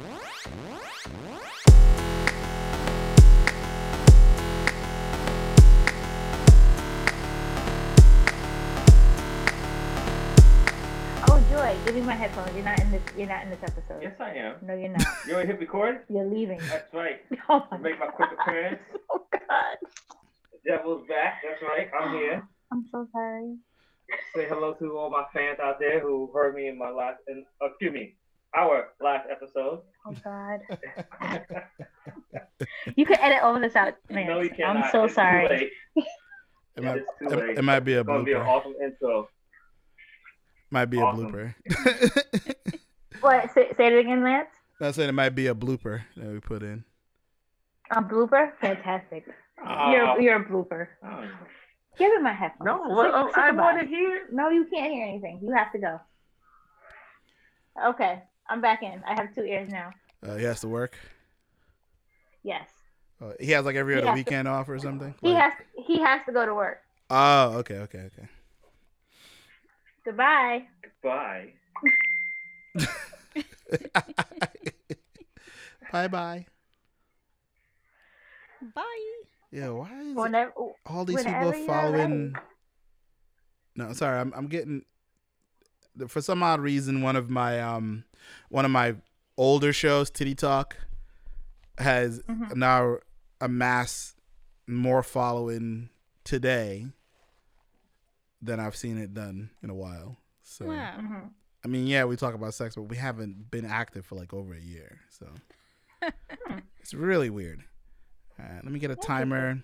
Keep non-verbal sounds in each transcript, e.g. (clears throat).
Oh, Joy, give me my headphones. You're not in this. You're not in this episode. Yes, I am. No, you're (laughs) not. You to hit record? You're leaving. That's right. (laughs) Oh my, make my quick appearance. (laughs) oh God. The devil's back. That's right. I'm here. (gasps) I'm so sorry. Say hello to all my fans out there who heard me in my last, in, excuse me, our last episode. Oh God. (laughs) You can edit all of this out, man. (laughs) no, you cannot. I'm so It's too sorry. late. It might, too it, it might be a It's gonna be an blooper. awesome intro. Might be a blooper. (laughs) What? Say, say it again, Lance. I said it might be a blooper that we put in. A blooper? Fantastic. Ah. You're you're a blooper. Oh. Give me my headphones. No, Say- well, say I want to hear. No, you can't hear anything. You have to go. Okay, I'm back in. I have two ears now. Uh, he has to work. Yes. Uh, he has like every He other has to- weekend off or something. He Like- has he has to go to work. Oh, okay, okay, okay. Goodbye. Goodbye. (laughs) bye bye. Bye. Yeah, why is Whenever, all these people following? No, sorry, I'm I'm getting. For some odd reason, one of my um, one of my older shows, Titty Talk, has Mhm. now amassed more following today than I've seen it done in a while. So Wow. Mhm. I mean, yeah, we talk about sex, but we haven't been active for like over a year. So (laughs) it's really weird. All right, let me get a timer.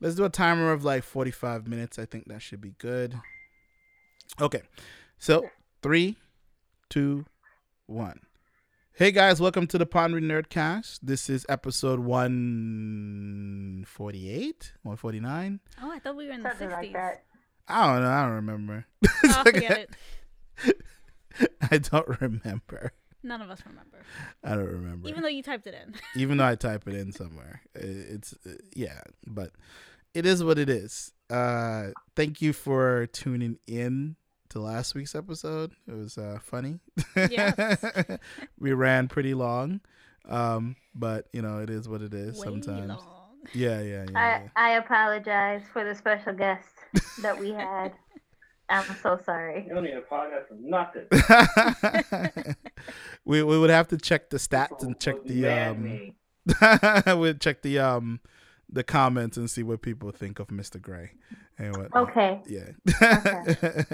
Let's do a timer of like 45 minutes. I think that should be good. Okay. So, three, two, one. Hey guys, welcome to the Pondering Nerdcast. This is episode 148, 149. Oh, I thought we were in the 60s. like that. I don't know. I don't remember. (laughs) Oh, forget it. (laughs) I don't remember. None of us remember. I don't remember. Even though you typed it in. (laughs) even though I type it in somewhere. It's uh, yeah, but it is what it is. Uh, thank you for tuning in to last week's episode. It was uh, funny. Yes. (laughs) we ran pretty long, um, but you know it is what it is. Way sometimes. long. Yeah, yeah, I, yeah. I apologize for the special guest that we had. (laughs) I'm so sorry. You don't need to apologize for nothing. (laughs) we we would have to check the stats and check the um. we'd check the um the comments and see what people think of Mr. Gray and what. Okay. Yeah.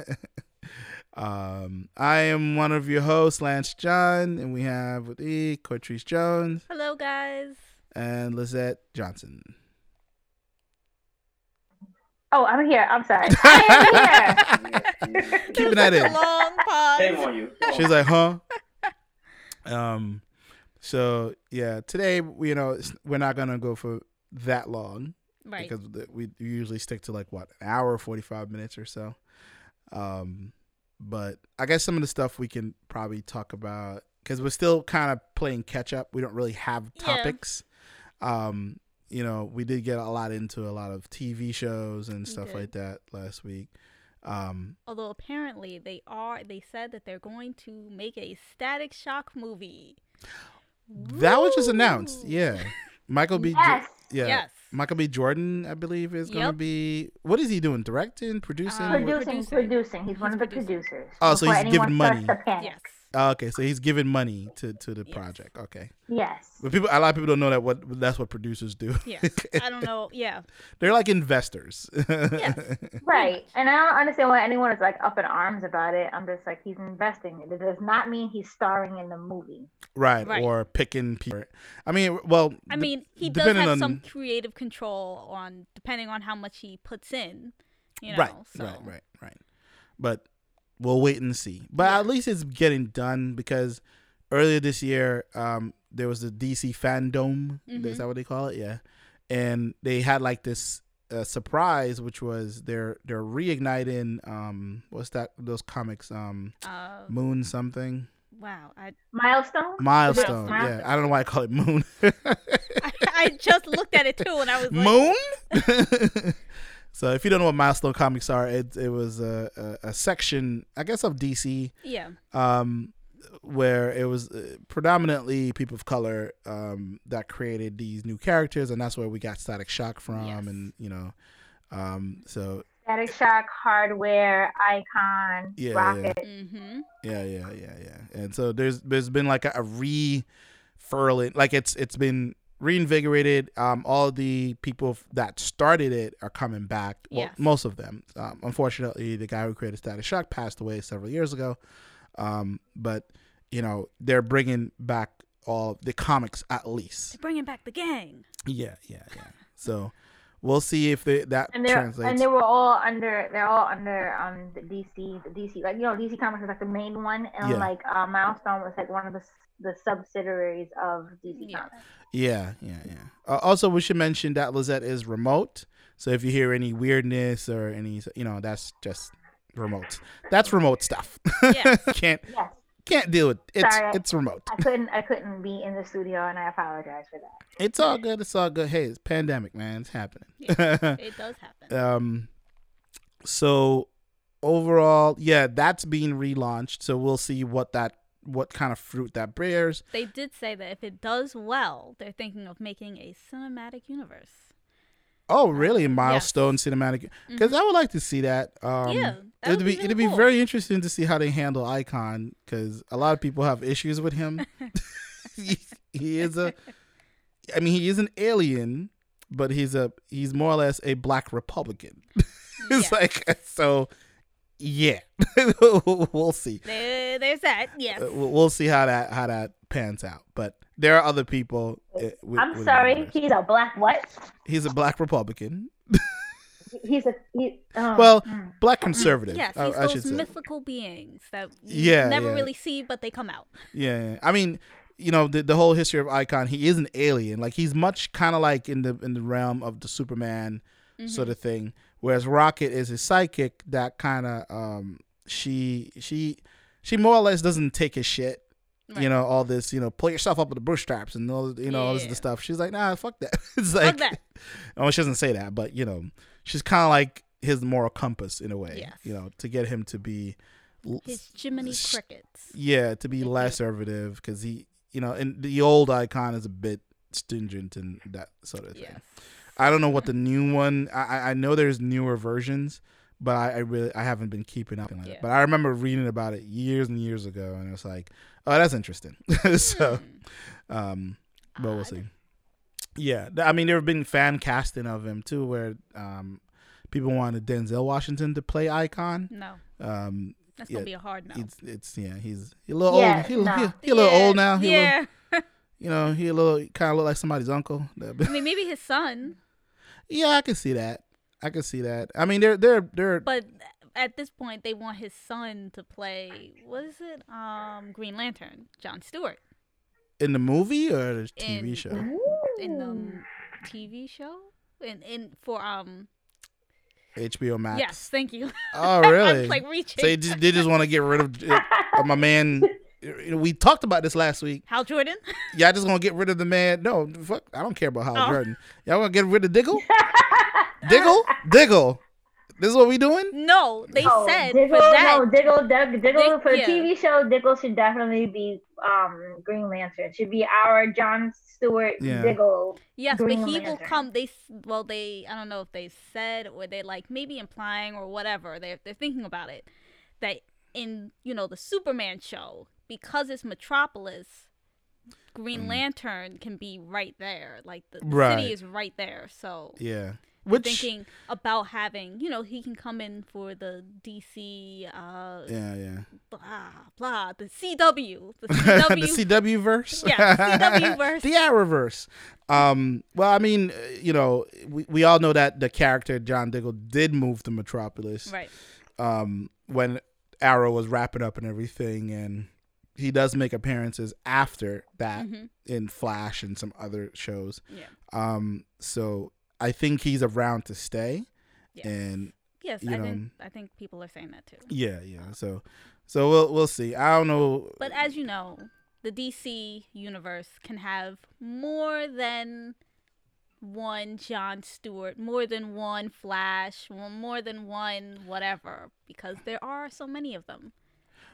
Um, I am one of your hosts, Lance John, and we have with E, Cortrice Jones Hello, guys. and Lizette Johnson. Oh, I'm here. I'm sorry. (laughs) I am here. (laughs) Keeping that in. Long pause. Shame on you. She's like, huh? Um, so yeah, today we you know we're not gonna go for that long right. because we usually stick to like what an hour, forty five minutes or so. Um, but I guess some of the stuff we can probably talk about because we're still kind of playing catch up. We don't really have Yeah. topics. Um, you know, we did get a lot into a lot of TV shows and We stuff did. like that last week. Um, Although apparently they are, they said that they're going to make a Static Shock movie. that was just announced. Yeah, Michael B. Jo- Yes. yeah, Yes. Michael B. Jordan, I believe, is gonna Yep. be. What is he doing? Directing, producing? Uh, Producing, Producing. producing. He's one He's of the producers. Oh, so Before he's giving money. starts to. Yes. Oh, okay, so he's giving money to to the Yes. project. Okay, Yes. but people, a lot of people don't know that what that's what producers do. Yeah, (laughs) I don't know. Yeah. They're like investors. Yes. (laughs) Right. And I don't understand why anyone is like up in arms about it. I'm just like, he's investing. It does not mean he's starring in the movie. right, Right. or picking people. I mean, well, I mean, he does have on- some creative control on depending on how much he puts in. You know. right, so. right, right, right. But we'll wait and see. But Yeah. at least it's getting done because earlier this year, um, there was the DC Fandom. Is Mhm. that what they call it? Yeah, and they had like this uh, surprise, which was they're they're reigniting. Um, what's that? Those comics. Um, Uh, Moon something. wow. I, Milestone? Milestone. Milestone. Yeah, I don't know why I call it Moon. (laughs) I I just looked at it too, and I was like, Moon. (laughs) so if you don't know what Milestone comics are, it it was a, a, a section, I guess, of DC yeah. um where it was uh, predominantly people of color um, that created these new characters, and that's where we got Static Shock from, Yes. and you know, um, so Static Shock, Hardware, Icon, Yeah, Rocket. Mm-hmm. yeah, yeah, yeah, yeah, and so there's there's been like a, a refurling, like it's it's been reinvigorated. Um, all the people that started it are coming back. Well, Yes. most of them. Um, unfortunately, the guy who created Static Shock passed away several years ago. Um, but you know they're bringing back all the comics at least. They're Bringing back the gang. Yeah, yeah, yeah. So we'll see if they, that And they're translates. and they were all under they're all under um the DC the DC like you know DC Comics is like the main one and Yeah. like uh, Milestone was like one of the s- the subsidiaries of DC Yeah. Comics. Yeah, yeah, yeah. Uh, also, we should mention that Lizette is remote. So if you hear any weirdness or any, you know, that's just remote. That's remote stuff. (laughs) Yes. can't Yes, can't deal with it's Sorry. it's remote. I couldn't I couldn't be in the studio and I apologize for that. It's all good. It's all good. Hey, it's pandemic, man. It's happening. (laughs) It does happen. um, so overall, yeah, that's being relaunched. So we'll see what that what kind of fruit that bears. They did say that if it does well, they're thinking of making a cinematic universe. Oh, really? Milestone cinematic? Because I would like to see that. Um, Mm-hmm. Yeah, that it'd be, be it'd be very interesting to see how they handle Icon because a lot of people have issues with him. he, (laughs) (laughs) he is a, I mean, he is an alien, but he's a he's more or less a black Republican. (laughs) it's Yeah. like so, yeah. we'll see. There, there's that. Yes. Uh, we'll we'll see how that how that pans out. But there are other people. uh, with- I'm with sorry, universe. he's a black what? he's a black Republican. He's a he, oh, Well, mm. black conservative. Yes, I, he's I should those say. mythical beings that you Yeah, never yeah. really see, but they come out. Yeah, yeah. I mean, you know, the the whole history of Icon, he is an alien. Like he's much kind of like in the in the realm of the Superman Mm-hmm. sort of thing. Whereas Rocket is his psychic that kind of um she she she more or less doesn't take his shit. You know, all this, you know, pull yourself up with the bootstraps and all you know, all this the stuff. She's like, nah, fuck that. (laughs) it's like that. (laughs) Oh, she doesn't say that, but you know, she's kind of like his moral compass in a way. Yes. You know, to get him to be His Jiminy sh- Crickets. yeah, to be less conservative because he, you know, and the old icon is a bit stringent and that sort of thing. Yes. I don't know what the new one. I- I know there's newer versions, but I, I really I haven't been keeping up. it. Yeah. But I remember reading about it years and years ago, and it was like, oh, that's interesting. (laughs) so, Hmm. um, but we'll see. Yeah, I mean there have been fan casting of him too, where um, people wanted Denzel Washington to play Icon. No, Um, that's Yeah, gonna be a hard no. it's it's yeah, he's a little Yeah, old. He, no. he, he a little old now. He little- yeah. you know, he a little kind of look like somebody's uncle. (laughs) I mean, maybe his son, yeah, I can see that. I can see that. I mean, they're they're they're but at this point, they want his son to play. What is it? Um, Green Lantern, John Stewart, in the movie or the TV In- show. in the TV show, in in for um. HBO Max. Yes, thank you. Oh, (laughs) really? like reaching. so they just, they just want to get rid of, of my man. We talked about this last week. Hal Jordan. Y'all just gonna get rid of the man? No, fuck. I don't care about Hal Oh. Jordan. Y'all gonna get rid of Diggle? (laughs) Diggle? (laughs) Diggle? This is what we doing? No, they No, said Diggle, for that. no, Diggle, Dig- Diggle Dig- for the yeah. TV show. Diggle should definitely be um Green Lantern. Should be our John Stewart Yeah. Diggle. Yes, Green but he will come. They well, they I don't know if they said or they like maybe implying or whatever. They're they're thinking about it that in you know the Superman show because it's Metropolis, Green Lantern can be right there. Like the, the Mm. Right. city is right there. So Yeah. Which thinking about having you know he can come in for the DC uh yeah, yeah. blah blah the CW the (laughs) the CW CW verse. Yeah, the CW (laughs) verse. the Arrowverse. Um, well, I mean, uh, you know, we, we all know that the character John Diggle did move to Metropolis right. um, when Arrow was wrapping up and everything, and he does make appearances after that Mhm. in Flash and some other shows. Yeah. Um, so I think he's around to stay, Yes. and Yes, I know, think I think people are saying that too. yeah, yeah. So, so we'll we'll see. I don't know. But as you know, the DC universe can have more than one John Stewart, more than one Flash, more than one whatever, because there are so many of them.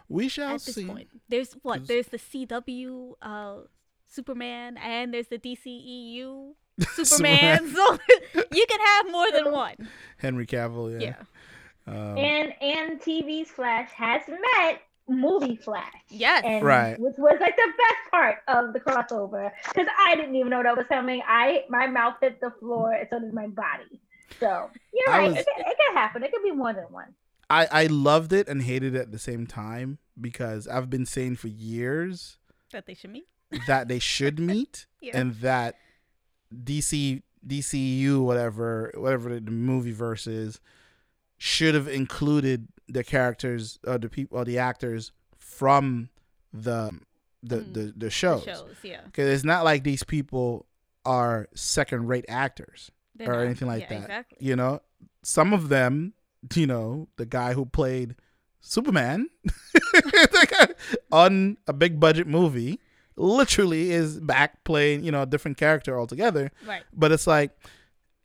we shall At this see. point, there's what? There's the CW uh, Superman, and there's the DCEU Superman. (laughs) so (laughs) you can have more than one. Henry Cavill, yeah. Yeah. Um, and and TV's Flash has met movie Flash. Yes. And, Right. Which was like the best part of the crossover because I didn't even know that was coming. I my mouth hit the floor, and so did my body. So you're I right. was- It, can, it can happen. It could be more than one. I, I loved it and hated it at the same time because I've been saying for years that they should meet. that they should (laughs) meet Yeah. and that DC DCU whatever whatever the movie verse is should have included the characters or the people or the actors from the the Mm, the, the The shows. shows, yeah. Because it's not like these people are second rate actors They're or not- anything like yeah, that. Exactly. You know, some of them, you know, the guy who played Superman (laughs) on a big budget movie literally is back playing, you know, a different character altogether. Right. But it's like,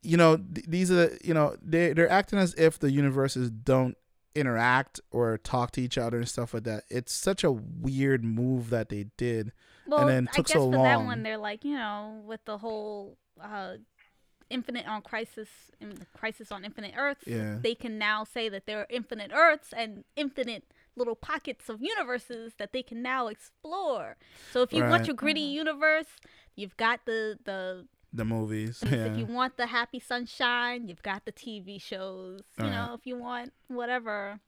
you know, th- these are, you know, they they're acting as if the universes don't interact or talk to each other and stuff like that. It's such a weird move that they did. Well, then took I guess so for that long. one, they're like, you know, with the whole uh, Infinite on Crisis, in Crisis on Infinite Earths, Yeah. they can now say that there are infinite Earths and infinite little pockets of universes that they can now explore. So if you Right. want your gritty mm-hmm. universe, you've got the the. The movies. If Yeah. you want the happy sunshine, you've got the TV shows. You Alright. know, if you want whatever,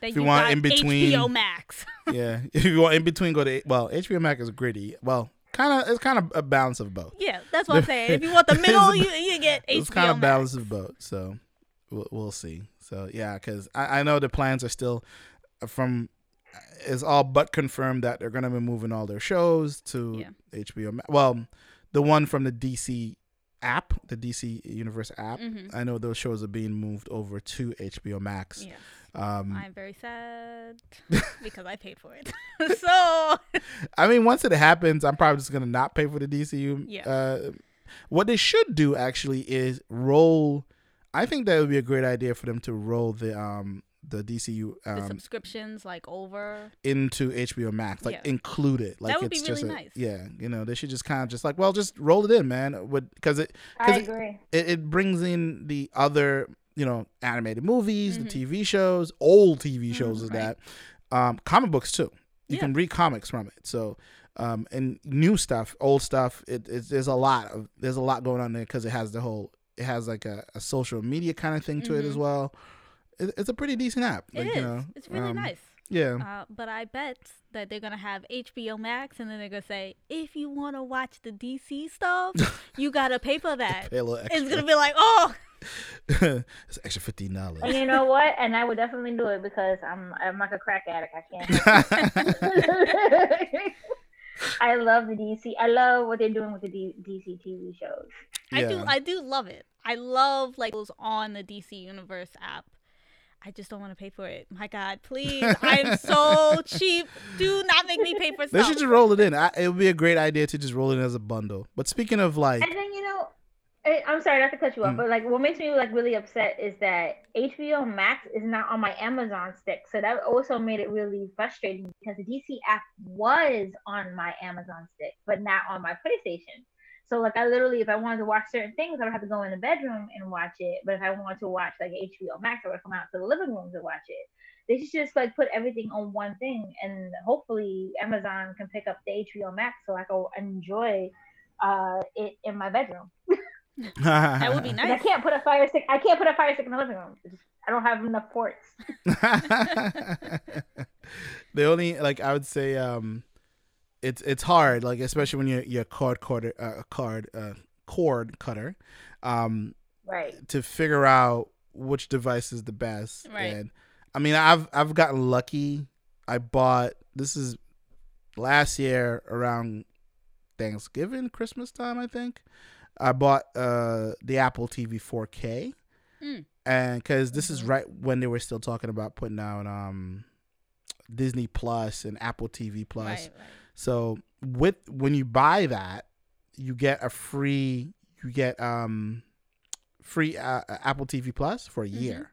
then If you you want got in between- HBO Max. (laughs) yeah. If you want in between, go to well, HBO Max is gritty. Well, kind of it's kind of a balance of both. yeah, that's what I'm saying. If you want the (laughs) middle, you, you get HBO it's kind of balance of both. So we'll, we'll see. So yeah, because I, I know the plans are still from. is all but confirmed that they're gonna be moving all their shows to Yeah. HBO. Well, the one from the DC app, the DC Universe app. Mhm. I know those shows are being moved over to HBO Max. Yes. Um, I'm very sad (laughs) because I paid for it. (laughs) so (laughs) I mean, once it happens, I'm probably just gonna not pay for the DCU. Yeah. Uh, what they should do actually is roll. I think that would be a great idea for them to roll the um the DCU the um subscriptions like over. into HBO Max, like Yeah. include it. Like would be it's just really a, nice. yeah, you know, they should just kind of just like, well, just roll it in, man, because it I 'Cause it- agree. it, it brings in the other you know animated movies Mhm. the tv shows old tv shows Mhm, is right. that um comic books too you Yeah. can read comics from it so um and new stuff old stuff it, it's there's a lot of there's a lot going on there because it has the whole it has like a, a social media kind of thing to it as Mhm. well it, it's a pretty decent app It like, is. you know it's really um, nice. yeah Uh, but I bet that they're gonna have HBO Max, and then they're gonna say, if you want to watch the DC stuff, (laughs) you gotta pay for that. pay a little extra It's gonna be like, oh, (laughs) it's extra fifteen dollars And you know what? And I would definitely do it because I'm I'm like a crack addict. I can't. (laughs) I love the DC. I love what they're doing with the D- DC TV shows. I do, I do love it. I love like those on the DC Universe app. I just don't want to pay for it. My God, (laughs) please! I'm so cheap. Do not make me pay for stuff. they should just roll it in I, it would be a great idea to just roll it in as a bundle but speaking of like And then you know, I- I'm sorry not to cut you off, Mm. but like what makes me like really upset is that HBO Max is not on my Amazon stick, so that also made it really frustrating because the DC app was on my Amazon stick, but not on my PlayStation. So like I literally, if I wanted to watch certain things, I would have to go in the bedroom and watch it. But if I wanted to watch like HBO Max, I would come out to the living room to watch it. They should just like put everything on one thing, and hopefully Amazon can pick up the HBO Max so I can enjoy uh, it in my bedroom. (laughs) that would be 'Cause I can't put a fire stick. I can't put a fire stick in the living room. I don't have enough ports. (laughs) the only like I would say um it's it's hard like especially when you're you're a cord cutter uh, card uh cord cutter um Right. to figure out which device is the best Right. and I mean I've I've gotten lucky I bought this is last year around Thanksgiving Christmas time I think I bought uh the Apple TV 4K Mm. and because this is Mhm. right when they were still talking about putting out um Disney Plus and Apple TV Plus. Right, right. So with when you buy that, you get a free you get um free uh, Apple TV Plus for a Mhm. year.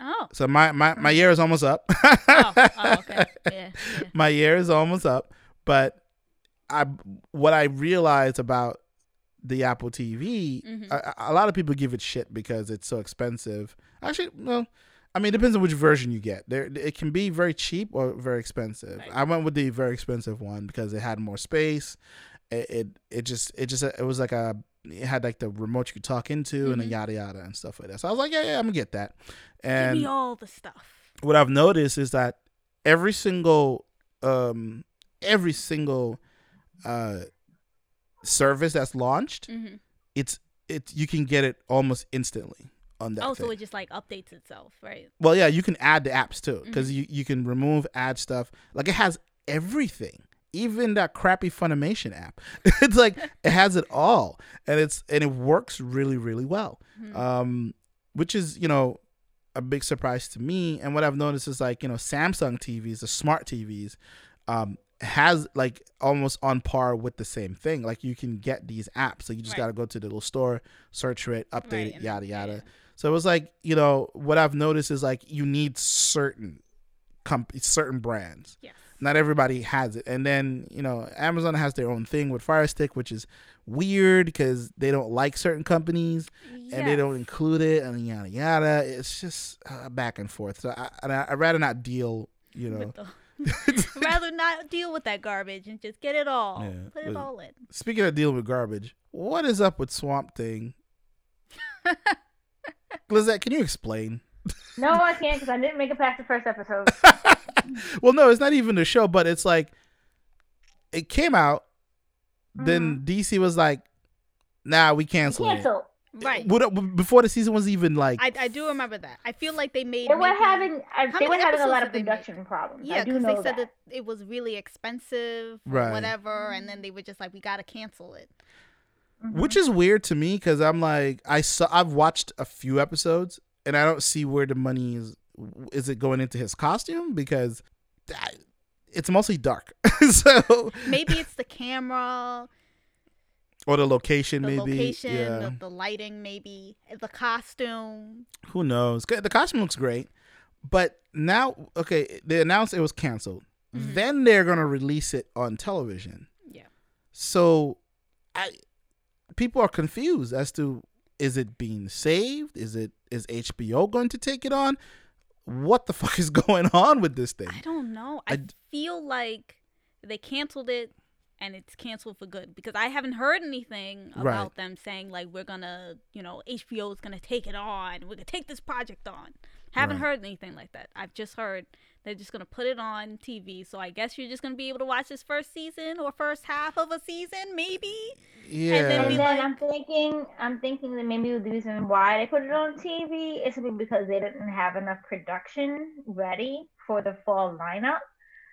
Oh. So my my, my year is almost up. Oh, oh okay. (laughs) Yeah. yeah. my year is almost up, but I what I realized about the Apple TV, Mhm. a, a lot of people give it shit because it's so expensive. Actually, well, I mean, it depends on which version you get. There, it can be very cheap or very expensive. Right. I went with the very expensive one because it had more space. It, it, it just, it just, it was like a, it had like the remote you could talk into and a yada yada and stuff like that. So I was like, yeah, yeah, I'm gonna get that. Give And me all the stuff. what I've noticed is that every single um every single uh service that's launched, hmm it's it's you can get it almost instantly on that. Oh, thing. so it just like updates itself, right? well, yeah, you can add the apps too because Mm-hmm. you you can remove add stuff. Like it has everything. Even that crappy Funimation app, (laughs) it's like it has it all, and it's and it works really really well. Mhm. um, which is you know a big surprise to me. And what I've noticed is like you know Samsung TVs, the smart TVs, um, has like almost on par with the same thing. Like you can get these apps, so you just Right. got to go to the little store, search for it, update Right, it, yada yada. yeah. So it was like you know what I've noticed is like you need certain comp certain brands Yes. not everybody has it. And then, you know, Amazon has their own thing with Fire Stick, which is weird because they don't like certain companies and they don't include it and yada yada. It's just uh, back and forth. So I, I, I'd rather not deal, you know. (laughs) (laughs) Rather not deal with that garbage and just get it all. Yeah, Put it all in. Speaking of dealing with garbage, what is up with Swamp Thing? (laughs) Lizette, can you explain? No, I can't because I didn't make it past the first episode. (laughs) well, no, it's not even the show, but it's like it came out, then mm-hmm. DC was like, "Nah, we canceled it." Cancel. Right. What- uh, before the season was even like I, I do remember that. I feel like they made. They were having uh, I, they were having a lot of production problems. Yeah, because know they said that. that it was really expensive Right. whatever, and then they were just like, "We gotta cancel it." Mhm. which is weird to me because I'm like I saw I've watched a few episodes and I don't see where the money is. Is it going into his costume because that, it's mostly dark, (laughs) so Maybe it's the camera, or the location the maybe. location, yeah, the, the lighting, maybe the costume. who knows? The costume looks great, but now okay, they announced it was canceled. Mhm. Then they're gonna release it on television. Yeah. So, I people are confused as to is it being saved? Is it is HBO going to take it on? What the (laughs) fuck is going on with this thing? I don't know. I feel like they canceled it and it's canceled for good because I haven't heard anything about Right. them saying like we're gonna, you know, HBO is gonna take it on. We're gonna take this project on. Haven't Right. heard anything like that. I've just heard they're just gonna put it on TV. So I guess you're just gonna be able to watch this first season or first half of a season, maybe. Yeah, then And then like- I'm thinking, I'm thinking that maybe the reason why they put it on TV is simply because they didn't have enough production ready for the fall lineup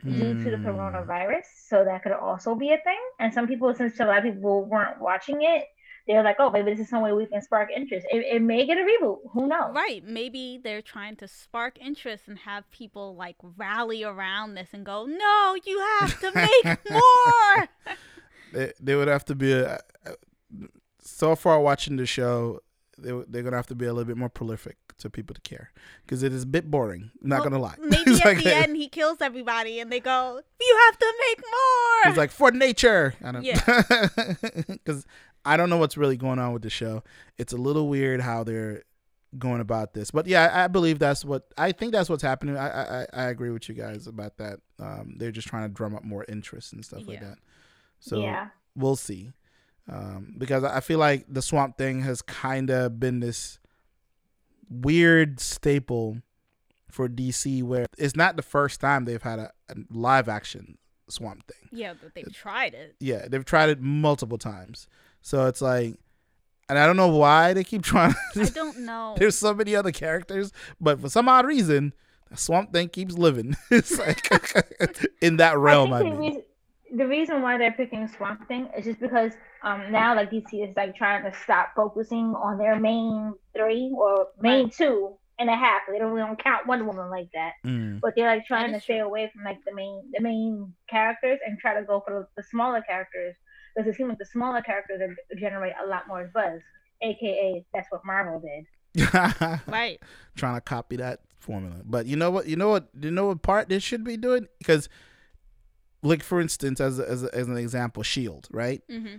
due to the Mm. coronavirus. So that could also be a thing. And some people, since a lot of people weren't watching it, they're like, oh, maybe this is some way we can spark interest. It, it may get a reboot. Who knows? Right. Maybe they're trying to spark interest and have people like rally around this and go, No, you have to make (laughs) more. They, they would have to be a, so far watching the show. They, they're gonna have to be a little bit more prolific to people to care because it is a bit boring. Not Well, gonna lie. Maybe (laughs) at like- the end he kills everybody and they go, You have to make more. He's like for nature. I don't, Yeah. (laughs) because I don't know what's really going on with the show. It's a little weird how they're going about this, but yeah, I, I believe that's what I think that's what's happening. I I, I agree with you guys about that. Um, they're just trying to drum up more interest and stuff like that. So yeah. we'll see. Um, because I feel like the Swamp Thing has kind of been this weird staple for DC, where it's not the first time they've had a, a live action Swamp Thing yeah, but they've tried it. yeah, they've tried it multiple times. So it's like, and I don't know why they keep (laughs) trying. I don't know. There's so many other characters, but for some odd reason, the Swamp Thing keeps living. (laughs) it's like (laughs) in that realm. I, I think the, mean, reason, the reason why they're picking Swamp Thing is just because um now like DC is like trying to stop focusing on their main three or main two and a half. They don't, they don't count Wonder Woman like that, Mm, but they're like trying to is stay away from like the main the main characters and try to go for the, the smaller characters because it seems like the smaller characters are, generate a lot more buzz. AKA that's what Marvel did. (laughs) Right. trying to copy that formula. But you know what? You know what? You know what part they should be doing? Because, like for instance, as as, as an example, Shield, right? hmm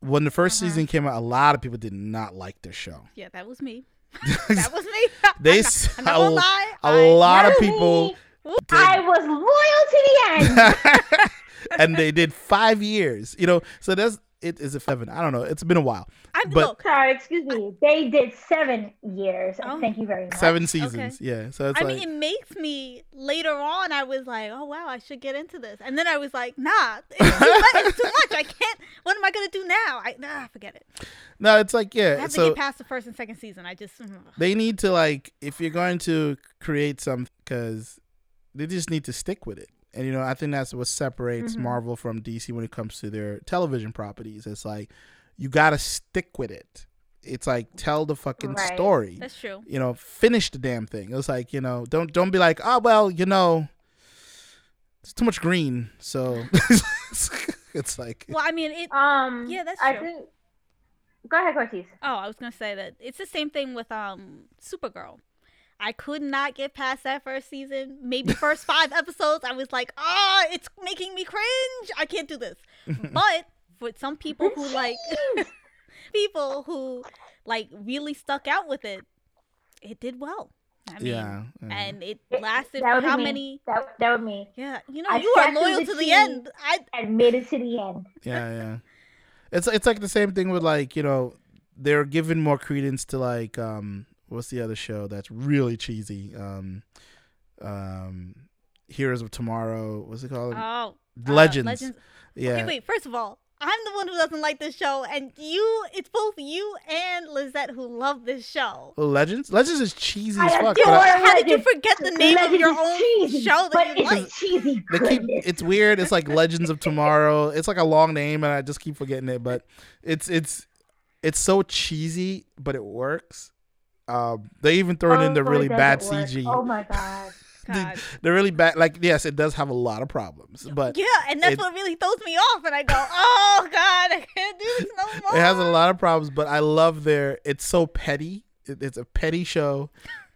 When the 1st Uh-huh. season came out, a lot of people did not like the show. (laughs) Yeah, that was me. (laughs) That was me. They I'm not, I'm not gonna a- lie. a I- lot of people did- I was loyal to the end. And they did five years. You know, so that's it. Is it seven? I don't know. It's been a while. I'm but- look. Sorry, excuse me. They did seven years. Oh. Thank you very much. Seven seasons. Yeah. So it's I like mean, it makes me later on. I was like, oh wow, I should get into this, and then I was like, nah, (laughs) it's too much. It's too much. I can't. What am I gonna do now? I nah, forget it. no, it's like yeah. I yeah. have to get past the first and second season. I just. they need to like if you're going to create something, because they just need to stick with it. And you know, I think that's what separates Mhm. Marvel from DC when it comes to their television properties. It's like you got to stick with it. It's like tell the fucking Right. story. That's true. you know, finish the damn thing. It's like, you know, don't don't be like, oh well, you know, it's too much green, so (laughs) it's like Well, I mean, it. Um. Yeah, that's I true. think. Go ahead, Cortez. Oh, I was gonna say that it's the same thing with um Supergirl. I could not get past that first season. Maybe first five (laughs) episodes, I was like, ah, it's making me cringe. I can't do this. But for some people who like (laughs) people who like really stuck out with it, it did well. I mean, yeah, yeah. and it It- lasted that for how me. many? That that would me. Yeah, you know, I you are sat through loyal the to the tea. end. I I made it to the end. yeah, yeah. It's it's like the same thing with like you know they're giving more credence to like um what's the other show that's really cheesy um um Heroes of Tomorrow what's it called oh uh, Legends. Legends. yeah Okay, wait. First of all, I'm the one who doesn't like this show, and you. It's both you and Lizette who love this show. Legends Legends is cheesy I as fuck adore I- How did you forget the name of your own cheesy, show that but you it's like? cheesy they keep it's weird it's like legends of tomorrow it's like a long name and i just keep forgetting it but it's it's it's so cheesy but it works um they even throw in the Oh, really does bad cg Oh my god. (laughs) God. the really bad like yes it does have a lot of problems but Yeah, and that's it- what really throws me off, and I go, "Oh God, I can't do this no more." it has a lot of problems but i love their it's so petty it, it's a petty show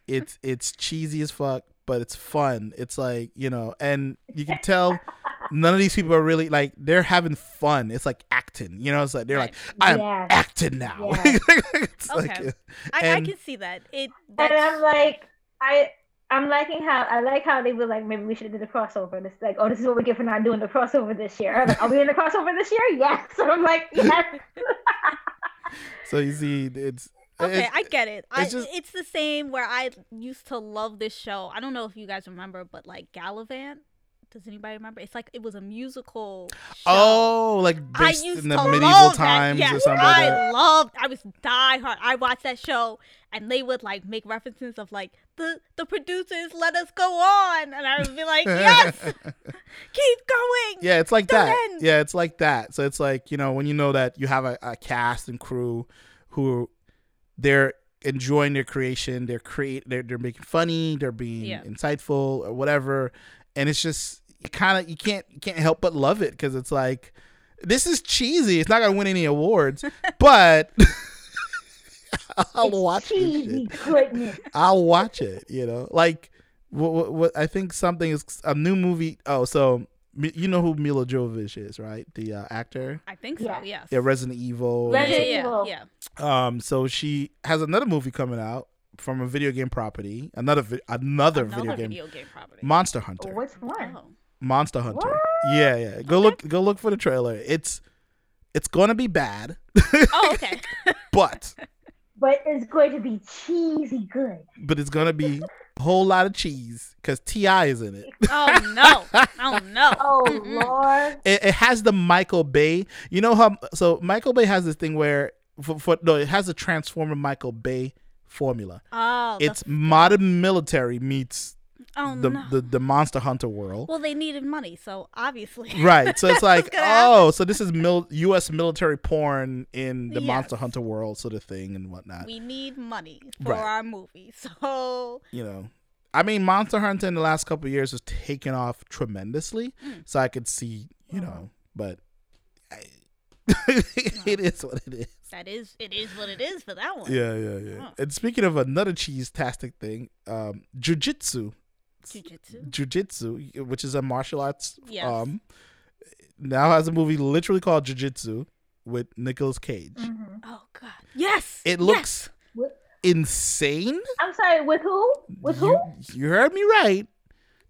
it's it's cheesy as fuck but it's fun it's like you know and you can tell (laughs) none of these people are really like they're having fun it's like acting you know it's like they're like i'm Yes. acting now Yes. (laughs) it's like Okay. Uh, I, I can see that. It. And I'm like, I I'm liking how I like how they were like maybe we should have did the crossover. This like, oh, this is what we get for not doing the crossover this year. Like, are we in the crossover this year? (laughs) Yes. So I'm like, (laughs) yes. so you see it's okay, it's- I get it. I, it's just- it's the same where I used to love this show. I don't know if you guys remember, but like Galavant. Does anybody remember? It's like it was a musical. Show. oh like I based used in the to medieval love times that. or something like I that loved. I was diehard. I watched that show, and they would like make references of like the the producers let us go on, and I would be like, (laughs) yes, keep going. Yeah, it's like Don't that. end. Yeah, it's like that. So it's like, you know, when you know that you have a, a cast and crew who they're enjoying their creation, they're create they're they're making funny, they're being Yeah. insightful or whatever. And it's just you kind of you can't you can't help but love it cuz it's like this is cheesy. It's not going to win any awards, (laughs) but I'll watch this Cheesy shit. goodness. I'll watch it. You know, like what, what, what I think something is a new movie. Oh, so you know who Milla Jovovich is, right? The uh, actor. I think so. Yeah. Yes. Yeah, Resident Evil. yeah, Resident yeah, Evil. yeah. Um, so she has another movie coming out from a video game property. Another vi- another, Another video game. video game property. Monster Hunter. Which one? Oh. Monster Hunter. What? Yeah, yeah. Go look. Go look for the trailer. It's it's gonna be bad, (laughs) oh, okay. but (laughs) But it's going to be cheesy good. but it's gonna be a whole lot of cheese because T.I. is in it. (laughs) oh no. Oh no. Oh Mm-mm. lord. it, it has the Michael Bay. You know how so Michael Bay has this thing where for, for no, it has the Transformer Michael Bay formula. Oh. It's modern military meets oh the, no. the the Monster Hunter world. well, they needed money, so obviously. Right. So it's (laughs) like, oh, so this is mil- US military porn in the Yes. Monster Hunter world sort of thing and whatnot. We need money for Right. our movie, (laughs) so you know. I mean Monster Hunter in the last couple of years has taken off tremendously. Mm. So I could see, you know, but I, (laughs) it is what it is. That is, it is what it is for that one. Yeah, yeah, yeah. Huh. And speaking of another cheese-tastic thing, um, jujitsu, Jujitsu. jujitsu, which is a martial arts, Yes. um, now has a movie literally called Jujitsu with Nicolas Cage. Mhm. Oh God. Yes. It looks What- insane. I'm sorry. With who? With who? You, you heard me right.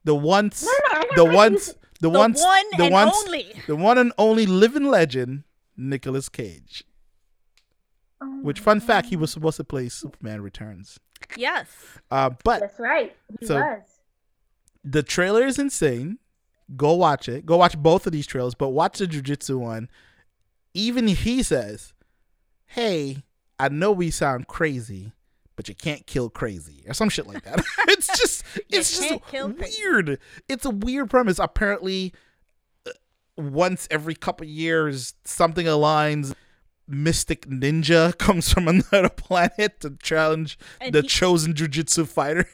The once, No, no, I'm the once, the, The once, one the and once, only. the one and only living legend, Nicolas Cage. Oh, Which, fun fact, he was supposed to play Superman Returns. Yes. Uh, but That's right. He So- was. the trailer is insane. Go watch it. Go watch both of these trailers, but watch the jujitsu one. Even he says, "Hey, I know we sound crazy, but you can't kill crazy," or some shit like that. (laughs) it's just, it's just can't crazy. weird. It's a weird premise. Apparently, once every couple years, something aligns. Mystic Ninja (laughs) comes from another (laughs) planet to challenge And the he- chosen jujitsu fighters.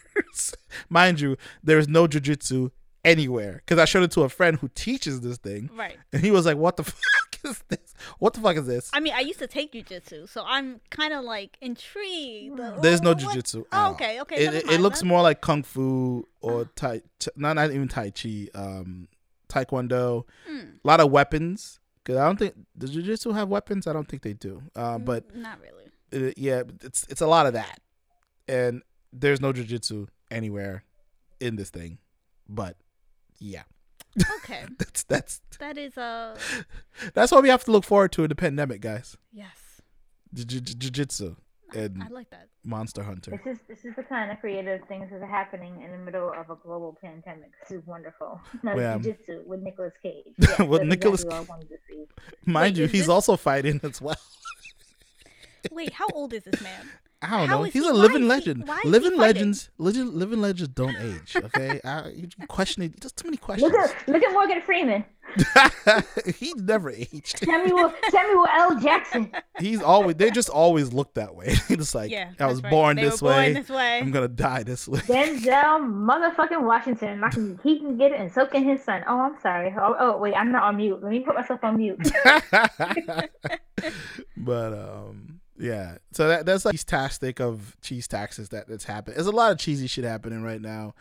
(laughs) Mind you, there is no jujitsu anywhere because I showed it to a friend who teaches this thing, Right. and he was like, "What the fuck is this? What the fuck is this?" I mean, I used to take jujitsu, so I'm kind of like intrigued. There's no What- jujitsu. Oh, okay, okay. It, it, it looks more like kung fu or tai, t- not not even tai chi, um, taekwondo. Hmm. A lot of weapons. Cause I don't think does jujitsu have weapons. I don't think they do. Uh, but Mm, not really. uh, yeah, it's it's a lot of that, and there's no jujitsu anywhere in this thing. But yeah, Okay, (laughs) that's that's that is uh (laughs) that's what we have to look forward to in the pandemic, guys. yes. Jujitsu and I like that. Monster Hunter. This is this is the kind of creative things that are happening in the middle of a global pandemic. This is wonderful. No, Yeah. jujitsu with Nicolas Cage. (laughs) Yes, With that's Nicolas exactly what I wanted to see. Mind Wait, you, he's this- also fighting as well. Wait, how old is this man? (laughs) I don't How know. He's he- a living legend. he living legends, legend, living legends don't age. Okay, (laughs) I, you question it. Just too many questions. Look at look at Morgan Freeman, (laughs) he's never aged. Samuel Samuel (laughs) L. Jackson. He's always. They just always look that way. He's like, Yeah, I was right. born this were born way. this way. I'm gonna die this way. Denzel motherfucking Washington. I can, he can get it and so can his son. Oh, I'm sorry. Oh, oh, wait, I'm not on mute. Let me put myself on mute. but um yeah. So that that's like cheese tastic of cheese taxes that that's happened. There's a lot of cheesy shit happening right now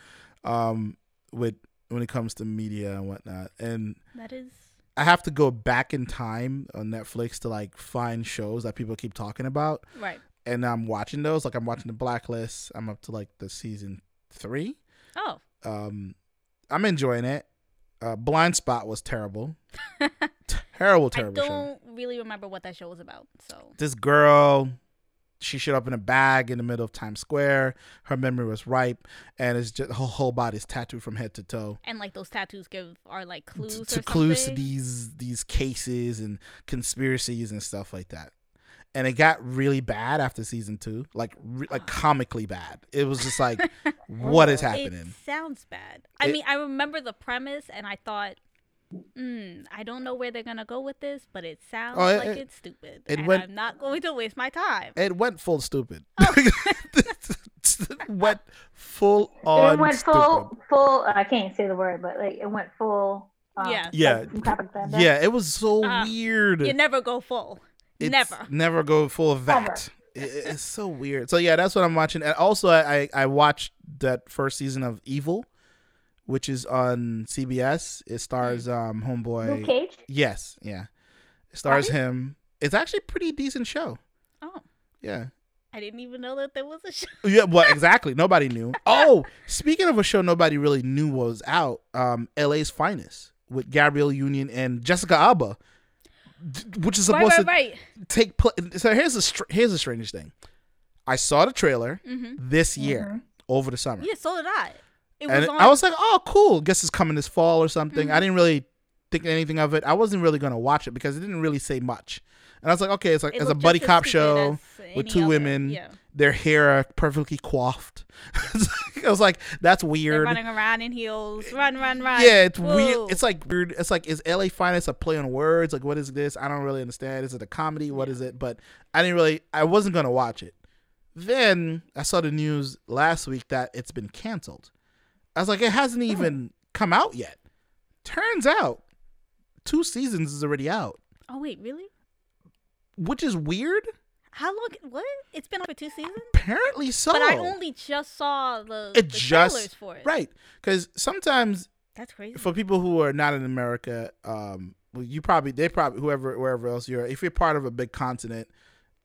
um with when it comes to media and whatnot. And That is i have to go back in time on netflix to like find shows that people keep talking about. Right. and i'm watching those. Like i'm watching the blacklist. I'm up to like the season three. Oh, um i'm enjoying it. Uh Blindspot was terrible. (laughs) Terrible terrible show. don't really remember what that show was about. So this girl she showed up in a bag in the middle of Times Square. Her memory was ripe, and it's just her whole body's tattooed from head to toe. and like those tattoos give are like clues to or clues to these these cases and conspiracies and stuff like that. And it got really bad after season two, like re- like (gasps) comically bad. It was just like, (laughs) what is It happening? sounds bad. I It- mean, I remember the premise, and I thought, mm, I don't know where they're gonna go with this, but it sounds Oh, it- like it- it's stupid, it and went- I'm not going to waste my time. It went full stupid. Oh. (laughs) it went full on it went stupid. full, full. I can't say the word, but like it went full. Um, Yeah. Yeah. like, from Tropic Thunder. Yeah, it was so Uh, weird. You never go full. It's never. never go full of that. It- it's so weird. So yeah, that's what I'm watching. And also, I I I watched that first season of Evil, which is on CBS. It stars um Luke homeboy. Cage. Yes, yeah, it stars him. It's actually a pretty decent show. Oh, Yeah. I didn't even know that there was a show. Yeah, well, (laughs) exactly. Nobody knew. Oh, speaking of a show nobody really knew was out, um, LA's Finest with Gabrielle Union and Jessica Alba, which is Right, supposed right, to right. take place. So here's a str- here's the strangest thing. I saw the trailer Mm-hmm. this year over the summer, Yeah, so did I. It and was on. I was like, "Oh, cool! Guess it's coming this fall or something." Mm-hmm. I didn't really think anything of it. I wasn't really gonna watch it because it didn't really say much. And I was like, "Okay, it's like it it's a buddy cop show with two other. women. Yeah, Their hair are perfectly coiffed." (laughs) I was like, "That's they're weird." running around in heels. Run, run, run. Yeah, it's Whoa. weird. It's like weird. It's like is LA Finest a play on words? Like what is this? I don't really understand. Is it a comedy? What is it? But I didn't really. I wasn't gonna watch it. Then I saw the news last week that it's been canceled. I was like, it hasn't even come out yet. Turns out, two seasons is already out. Oh wait, really? which is weird. How long? What? It's been on for two seasons. Apparently so. But I only just saw the, it the just trailers for it. right because sometimes That's crazy. for people who are not in America, um, well, you probably they probably whoever wherever else you're, if you're part of a big continent,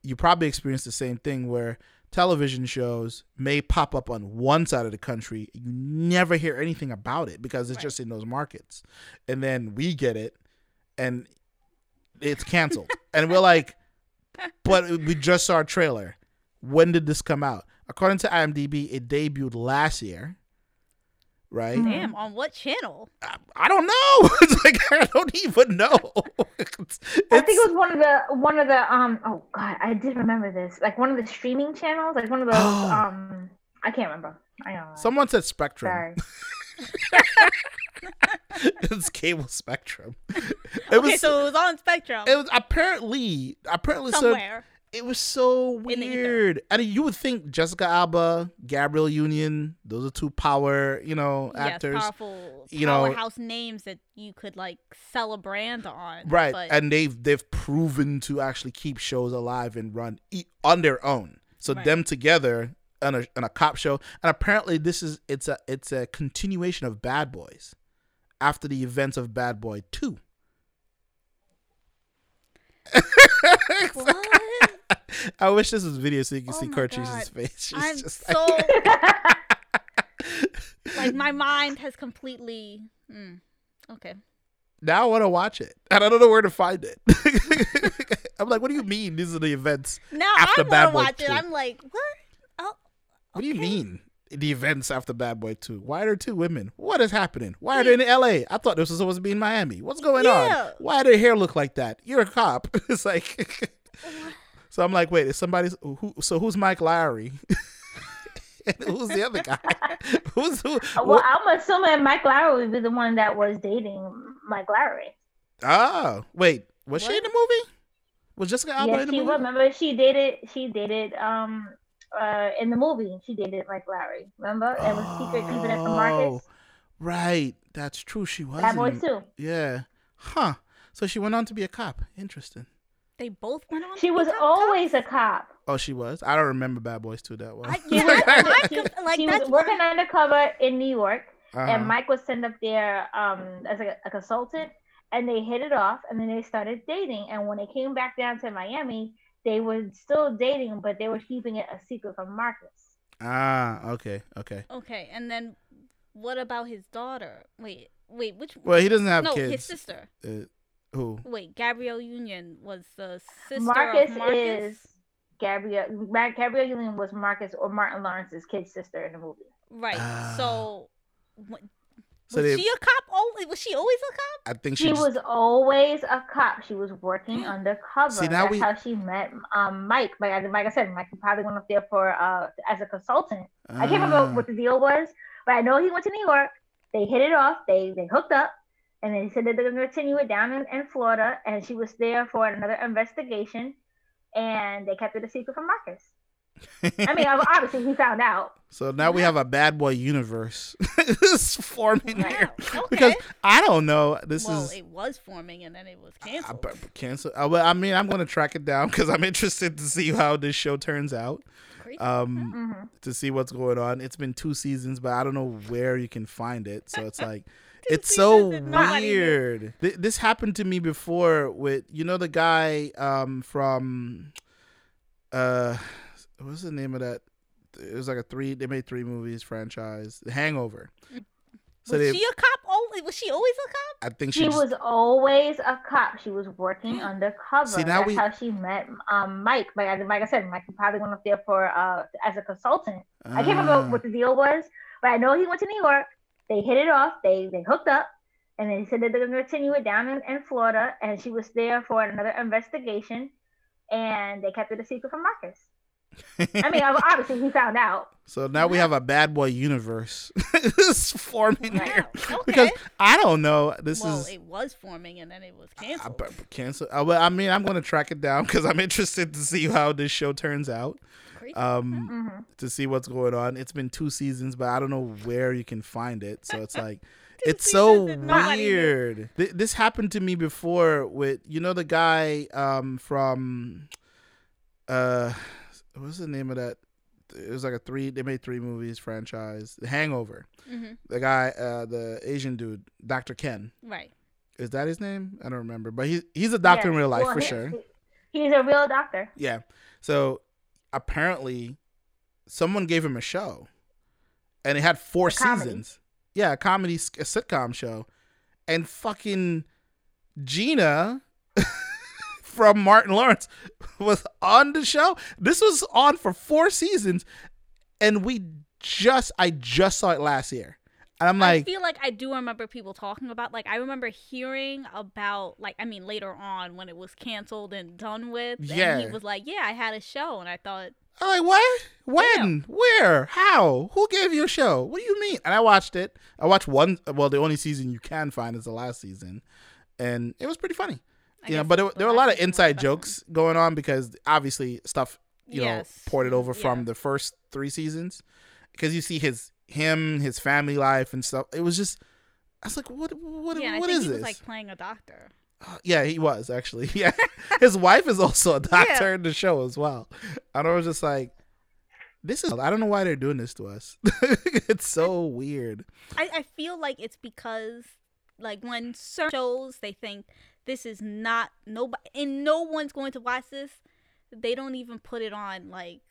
you probably experience the same thing where television shows may pop up on one side of the country, you never hear anything about it because it's Right. just in those markets, and then we get it, and it's canceled, (laughs) and we're like, but we just saw a trailer. When did this come out? According to IMDb, it debuted last year. Right? Damn, on what channel? I, I don't know. (laughs) it's like I don't even know. It's- I think it was one of the one of the um oh god I did remember this like one of the streaming channels like one of those Oh. (gasps) um I can't remember I don't know someone said Spectrum. sorry (laughs) it's cable Spectrum. (laughs) It okay, was. so it was on Spectrum it was apparently apparently so somewhere. It was so weird. I mean, you would think Jessica Alba, Gabrielle Union, those are two power, you know, actors. Yes, powerful you know- powerhouse names that you could like sell a brand on. right But and they've they've proven to actually keep shows alive and run e- on their own so Right. them together on a, on a cop show and apparently this is it's a it's a continuation of bad boys after the events of bad boy 2 (laughs) what? (laughs) i wish this was video so you can Oh see my face (laughs) she's I'm just so like, (laughs) like my mind has completely. Mm, okay. now i want to watch it and i don't know where to find it i'm like what do you mean these are the events Now After I Bad want Boy to watch it. 2. I'm like, what? Oh, What do you mean? The events after Bad Boy 2. Why are there two women? What is happening? Why are they in LA? I thought this was supposed to be in Miami. What's going Yeah. on? Why do their hair look like that? You're a cop. it's like So I'm like, wait, is somebody who so who's Mike Lowrey? (laughs) who's the other guy? (laughs) who's who? well what- I'm assuming Mike Lowrey would be the one that was dating Mike Lowrey Oh, wait. Was she in the movie? Was Jessica Alba yes in the she movie? remember she dated she dated um uh in the movie she dated Mike Lowrey remember it was secret keeping it from Marcus Oh, Right. That's true. She was. In- Boys too Yeah. Huh. So she went on to be a cop. Interesting. They both went on. she was always cops? a cop Oh, she was. I don't remember Bad Boys 2 that well. I, yeah, (laughs) I, I, she, could- like she was working undercover in New York, Uh-huh. and Mike was sent up there um, as a, a consultant, and they hit it off, and then they started dating. And when they came back down to Miami, they were still dating, but they were keeping it a secret from Marcus. Ah, okay, okay. okay. And then what about his daughter? Wait, wait, which? Well, he doesn't have no, kids. his sister. Uh, who? Wait, Gabrielle Union was the sister Marcus, of Marcus. is Gabrielle. Gabrielle Union was Marcus or Martin Lawrence's kid sister in the movie. right. Ah. so, what, So was they, she a cop? Oh, was she always a cop? I think she, She just- was always a cop. She was working (gasps) undercover. See, now That's we- how she met um, Mike. Like, I- like I said, Mike probably went up there for uh, as a consultant. I can't remember Ah. what the deal was, but I know he went to New York. They hit it off. They they hooked up, and then he said that they're going to continue it down in, in Florida. And she was there for another investigation, and they kept it a secret from Marcus. I mean, obviously he found out. (laughs) so now we have a Bad Boy universe (laughs) is forming Wow. here Okay. because I don't know. This well, is it was forming and then it was canceled. I, cancel. Uh, well, I mean, I'm going to track it down (laughs) because I'm interested to see how this show turns out. Crazy. Um, hmm to see what's going on. It's been two seasons, but I don't know where you can find it. So it's like it's so seasons and nobody knew. weird. Th- this happened to me before with you know the guy um from uh what's the name of that? It was like a three. They made three movies franchise. The Hangover. So was they, she a cop? Oh, was she always a cop? I think she, She just- was always a cop. She was working (gasps) undercover. See, now That's we- how she met um, Mike. Like, I- like I said, Mike probably went up there for uh, as a consultant. I can't Ah. remember what the deal was, but I know he went to New York. They hit it off. They they hooked up, and they said that they're going to continue it down in, in Florida. And she was there for another investigation, and they kept it a secret from Marcus. I mean, obviously he found out. So now we have a bad boy universe (laughs) is forming Right. here Okay. because I don't know. This well, is it was forming and then it was I, canceled. I, cancel. Uh, well, I mean, I'm going to track it down because I'm interested to see how this show turns out. Crazy. Um, hmm to see what's going on. It's been two seasons, but I don't know where you can find it. So it's like (laughs) It's so seasons and nobody knew. weird. Th- this happened to me before with you know the guy um from uh what's the name of that? It was like a three. They made three movies franchise. The Hangover. Mhm. The guy, uh, the Asian dude, Dr. Ken. Right. Is that his name? I don't remember, but he's he's a doctor in real life Well, for he- sure. He's a real doctor. Yeah. So apparently, someone gave him a show, and it had four A comedy. seasons. Yeah, a comedy, a sitcom show, and fucking Gina from Martin Lawrence (laughs) was on the show. This was on for four seasons, and we just, I just saw it last year, and I'm like, I feel like I do remember people talking about like I remember hearing about like I mean later on when it was canceled and done with. And Yeah. he was like, Yeah, I had a show and I thought I'm like, what? When? Where? How? Who gave you a show? What do you mean? And I watched it. I watched one. Well, the only season you can find is the last season, and it was pretty funny. I know, guess but the there, there were a lot of inside jokes going on because obviously stuff you know Yes. ported over from Yeah. the first three seasons because you see his him his family life and stuff. It was just. I was like, what? What? Yeah, I think is he this? was like playing a doctor. Uh, yeah, he was actually. (laughs) Yeah, his wife is also a (laughs) doctor Yeah. in the show as well. And I was just like, this is. I don't know why they're doing this to us. (laughs) it's so weird. I, I feel like it's because like when certain shows they think this is not nobody and no one's going to watch this, they don't even put it on like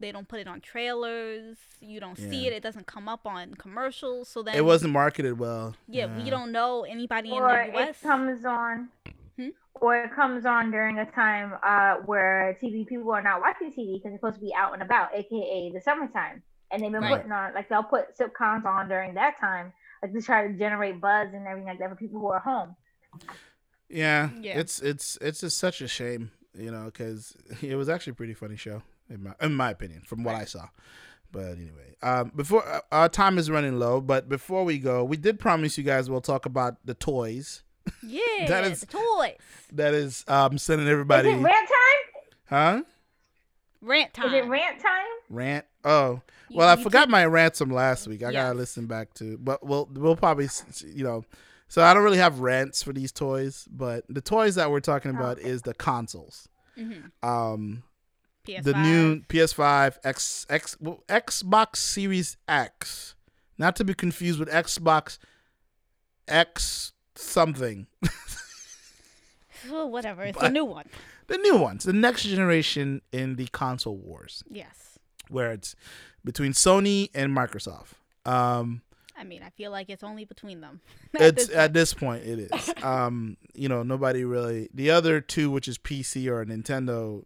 they don't put it on trailers. You don't see it. It doesn't come up on commercials. So then It wasn't marketed well. Yeah, we don't know anybody in or the US. it comes on Hmm? or it comes on during a time uh, where TV people are not watching TV because it's supposed to be out and about, aka the summertime. And they've been Right. putting on like they'll put sitcoms on during that time, like to try to generate buzz and everything like that for people who are home. Yeah, Yeah. It's it's it's just such a shame, you know, because (laughs) it was actually a pretty funny show in my in my opinion, from what I saw. But anyway, um, before uh, our time is running low, but before we go, we did promise you guys we'll talk about the toys. (laughs) yeah, that is- the toys. That is um sending Is everybody, it rant time? huh? Rant time. Is it rant time? Rant. Oh, You- well, I you forgot took- my rant from last week. I gotta listen back to, but we'll we'll probably s- s- you know. So I don't really have rants for these toys, but the toys that we're talking about okay. is the consoles. Mhm. Um, PS5. the new PS5, X, X, well, Xbox Series X, not to be confused with Xbox X something. (laughs) Oh, whatever. It's But- a new one. the new ones, the next generation in the console wars, Yes. where it's between Sony and Microsoft. Um, I mean, I feel like it's only between them. (laughs) it's this at this point it is. (laughs) Um, you know, nobody really. The other two, which is PC or Nintendo,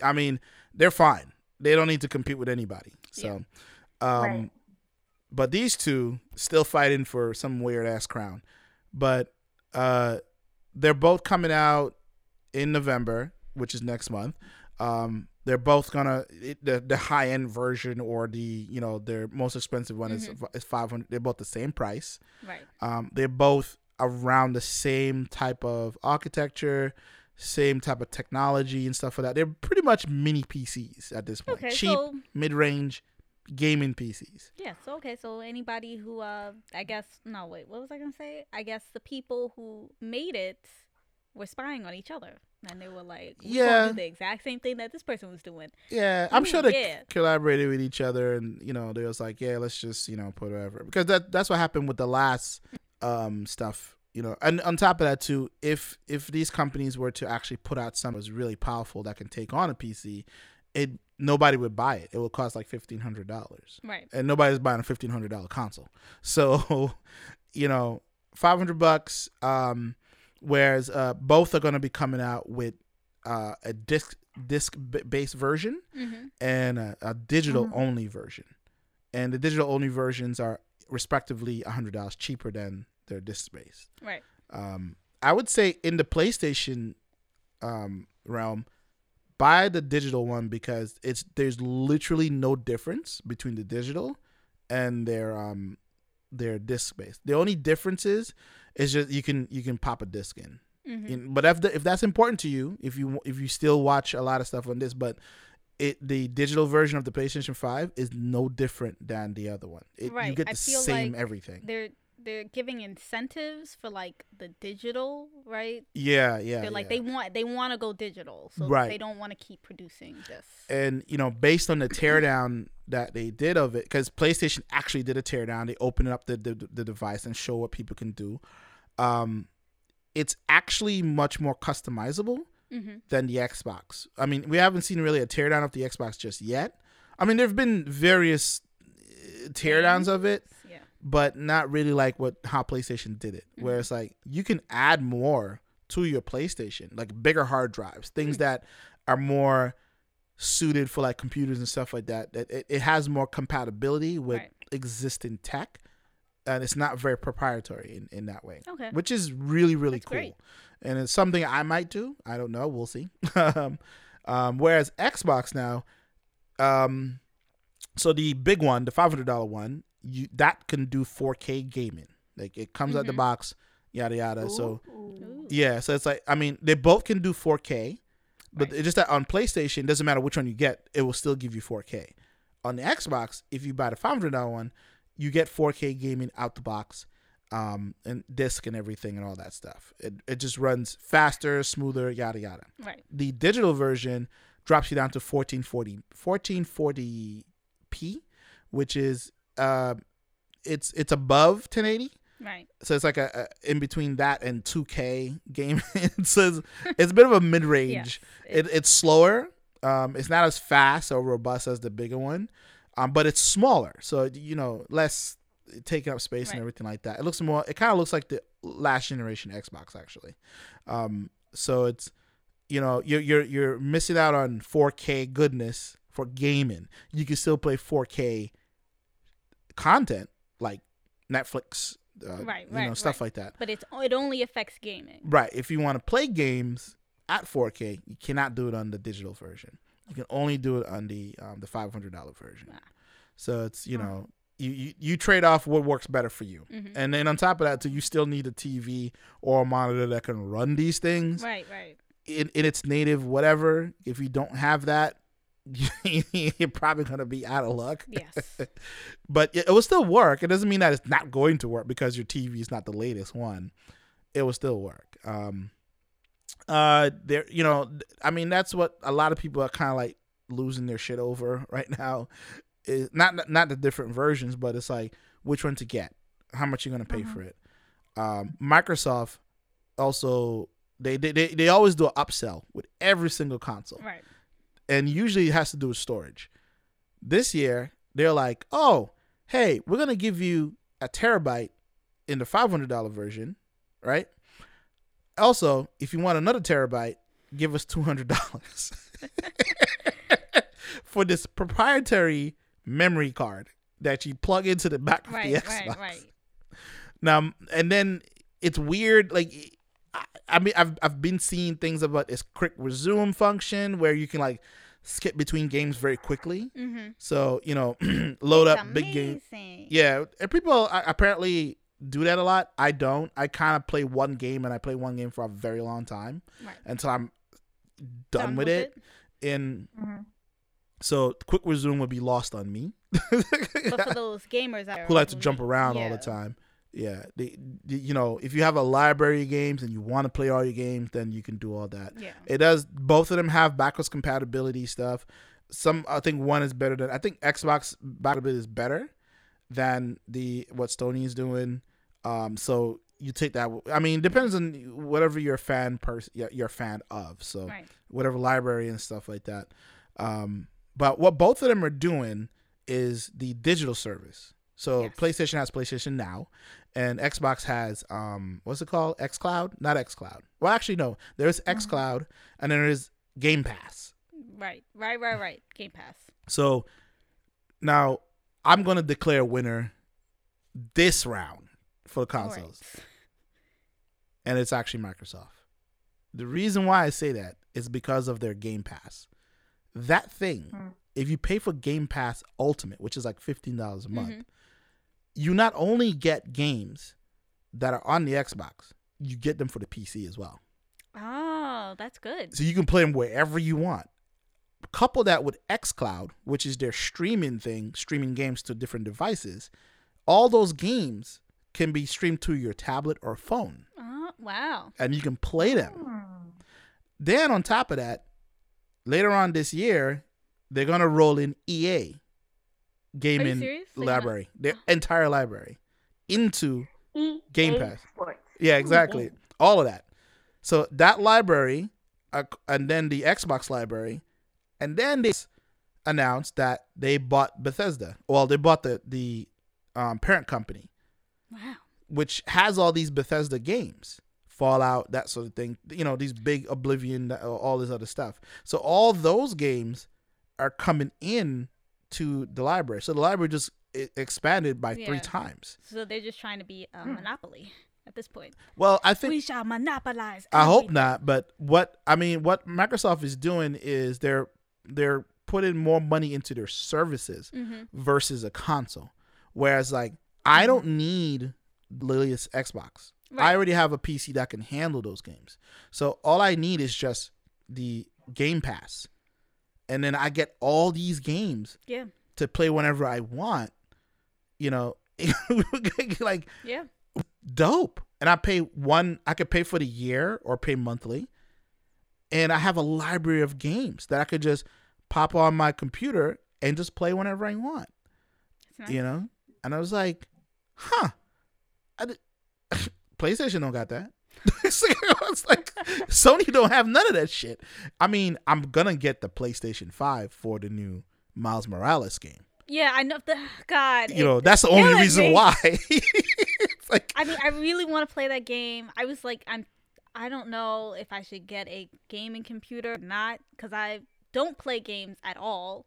I mean, they're fine. They don't need to compete with anybody. So, um, Right. but these two still fighting for some weird ass crown. But uh, they're both coming out in November, which is next month. Um, they're both gonna it, the the high end version or the you know their most expensive one is is five hundred. They're both the same price. right. Um, they're both around the same type of architecture, same type of technology and stuff like that. They're pretty much mini PCs at this point. Okay, Cheap, so mid range gaming PCs. yeah, so okay, so anybody who uh I guess no wait, what was I gonna say? I guess the people who made it were spying on each other. And they were like, we Yeah. the exact same thing that this person was doing. Yeah, I'm Ooh, sure they yeah. collaborated with each other, and you know, they was like, yeah, let's just you know put whatever because that that's what happened with the last um stuff. You know, and on top of that too, if if these companies were to actually put out something that was really powerful that can take on a PC, it nobody would buy it. It would cost like fifteen hundred dollars. Right. and nobody's buying a fifteen hundred dollar console. So, (laughs) you know, five hundred bucks. Um, whereas uh, both are going to be coming out with uh, a disc disc b- based version Mm-hmm. and a, a digital only version, and the digital only versions are respectively hundred dollars cheaper than their disc based. Right. Um, I would say in the PlayStation um, realm, buy the digital one because it's there's literally no difference between the digital and their um their disc based. The only difference is is just you can you can pop a disc in. Mm-hmm. In- but if the, if that's important to you, if you if you still watch a lot of stuff on this, but it the digital version of the PlayStation Five is no different than the other one. It, You Right. get I the feel same like everything. They're they're giving incentives for like the digital, right? Yeah, yeah. they're like yeah. they want they want to go digital, so Right. they don't want to keep producing this. and you know based on the teardown that they did of it because playstation actually did a teardown. They opened up the, the the device and show what people can do. Um it's actually much more customizable hmm than the xbox. I mean we haven't seen really a teardown of the xbox just yet. I mean there have been various uh, teardowns of it Yeah. but not really like what how PlayStation did it, where it's like you can add more to your PlayStation, like bigger hard drives, things that are more suited for like computers and stuff like that. It, it, it has more compatibility with Right. existing tech, and it's not very proprietary in, in that way, Okay. which is really really That's cool. great. And it's something I might do. I don't know. We'll see. (laughs) um, um, whereas Xbox now, um, so the big one, the five hundred dollar one, you that can do 4K gaming. Like it comes out the Mhm. box, yada yada. So Ooh. Ooh. yeah, so it's like I mean they both can do 4K, but Right. just that on PlayStation, it doesn't matter which one you get, it will still give you 4K. On the Xbox, if you buy the five hundred dollar one, you get 4K gaming out the box, um, and disc and everything and all that stuff. It it just runs faster, smoother, yada yada. Right. The digital version drops you down to 1440 1440p, which is uh, it's it's above 1080 Right. so it's like a, a in between that and 2K game. (laughs) so it's, it's a bit of a mid range. It, it's slower. Um, it's not as fast or robust as the bigger one, um, but it's smaller. So you know, less taking up space and everything like that. It looks more. It kind of looks like the last generation Xbox actually. Um, so it's you know you're you're you're missing out on 4K goodness for gaming. You can still play 4K content like Netflix, uh, Right, you know, stuff right. like that. But it's it only affects gaming. Right. If you want to play games at 4K, you cannot do it on the digital version. You can only do it on the um, the five hundred dollar version. So it's you know you, you you trade off what works better for you, Mhm. and then on top of that, too, you still need a TV or a monitor that can run these things Right. Right. in in its native whatever. If you don't have that, you're (laughs) probably gonna be out of luck. Yes. (laughs) but it, it will still work. It doesn't mean that it's not going to work because your TV is not the latest one. It will still work. Um, uh, there, you know, I mean, that's what a lot of people are kind of like losing their shit over (laughs) right now. Is not not the different versions, but it's like which one to get, how much you're gonna pay Mhm. for it. Um, Microsoft also they, they they they always do an upsell with every single console right. And usually it has to do with storage. This year, they're like, "Oh, hey, we're gonna give you a terabyte in the five hundred dollar version, right? Also, if you want another terabyte, give us two hundred dollars (laughs) for this proprietary memory card that you plug into the back of Right. the Xbox." Right. Right. Now, and then it's weird. Like, I, I mean, I've I've been seeing things about this quick resume function where you can like skip between games very quickly. Mm-hmm. So you know, (clears throat) load up big game. Yeah, and people uh, apparently do that a lot. I don't. I kind of play one game and I play one game for a very long time Right. until I'm done, with, it. And Mhm. so quick resume would be lost on me. But for (laughs) those gamers who like to jump around all the time. Yeah, they- you know, if you have a library of games and you want to play all your games, then you can do all that. Yeah. It does. Both of them have backwards compatibility stuff. Some, I think, one is better than. I think Xbox compatibility is better than the what is doing. Um, so you take that. I mean, depends on whatever you're a fan person, you're a fan of. So Right. whatever library and stuff like that. Um, but what both of them are doing is the digital service. So Yes. PlayStation has PlayStation Now, and Xbox has um, what's it called? XCloud? Not XCloud. Well, actually, no. There's XCloud, and then there's Game Pass. Right. Right. Right. Right. Game Pass. So now I'm gonna declare a winner this round for the consoles right. and it's actually Microsoft. The reason why I say that is because of their Game Pass. That thing, Hmm. if you pay for Game Pass Ultimate, which is like fifteen dollars a month, Mhm. You not only get games that are on the Xbox, you get them for the PC as well. Oh, that's good. So you can play them wherever you want. Couple that with xCloud, which is their streaming thing, streaming games to different devices. All those games can be streamed to your tablet or phone, Oh, wow. and you can play them. Hmm. Then on top of that, later on this year, they're gonna roll in EA gaming serious? They're gonna- library, their entire library, into EA Game Pass. Sports. yeah, exactly, all of that. So that library, uh, and then the Xbox library, and then they announced that they bought Bethesda. Well, they bought the the um, parent company, Wow. which has all these Bethesda games, Fallout, that sort of thing. You know, these big Oblivion, uh, all this other stuff. So all those games are coming in to the library. So the library just expanded by Yeah. three times. So they're just trying to be a monopoly at this point. Well, I think we shall monopolize. I hope not, but what I mean, what Microsoft is doing is they're they're putting more money into their services Mhm. versus a console. Whereas like I don't need Lilia's Xbox. Right. I already have a PC that can handle those games. So all I need is just the Game Pass. And then I get all these games Yeah. to play whenever I want. You know, (laughs) like Yeah. dope. And I pay one, I could pay for the year or pay monthly. And I have a library of games that I could just pop on my computer and just play whenever I want, nice. you know? And I was like, huh. I did, (laughs) PlayStation don't got that. (laughs) it's (laughs) like Sony don't have none of that shit. I mean, I'm gonna get the PlayStation 5 for the new Miles Morales game. Yeah, I know. The, (sighs) God. You it- know, that's the only reason me. why. (laughs) it's like I mean, I really want to play that game. I was like, I'm. I don't know if I should get a gaming computer or not because I don't play games at all.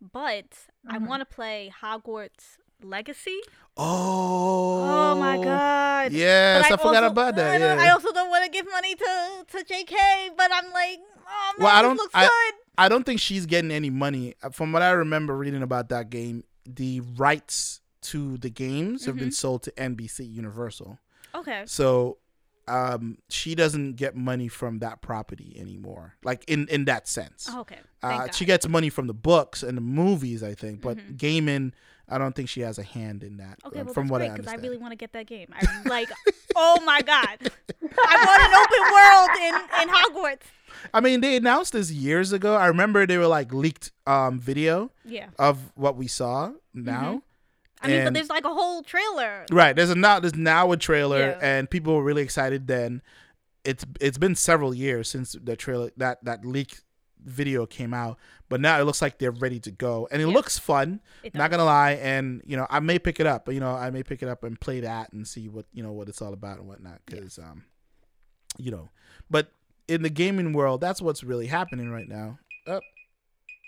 But I Mhm. want to play Hogwarts Legacy. Oh, Oh, my god. Yes, I, But forgot also- about that. Yeah. I also don't want to give money to to JK, but I'm like, oh man, Well, I don't- looks I- good. I don't think she's getting any money. Uh, From what I remember reading about that game, the rights to the games have Mm-hmm. been sold to NBC Universal. Okay. So um, she doesn't get money from that property anymore. Like in in that sense. Oh, okay. Uh, she gets money from the books and the movies, I think, but Mhm. gaming, I don't think she has a hand in that. Okay, uh, well, from what great I because I really want to get that game. I'm (laughs) like, oh my god, I want an open world in in Hogwarts. I mean, they announced this years ago. I remember they were like leaked um, video Yeah, of what we saw now. I mean, but there's like a whole trailer. Right. There's a now there's now a trailer Yeah. and people were really excited then. It's it's been several years since the trailer that that leak video came out, but now it looks like they're ready to go. And it Yeah. looks fun, It not gonna lie, and you know, I may pick it up, but you know, I may pick it up and play that and see what you know what it's all about and whatnot. Cause um you know. But in the gaming world, that's what's really happening right now. Up.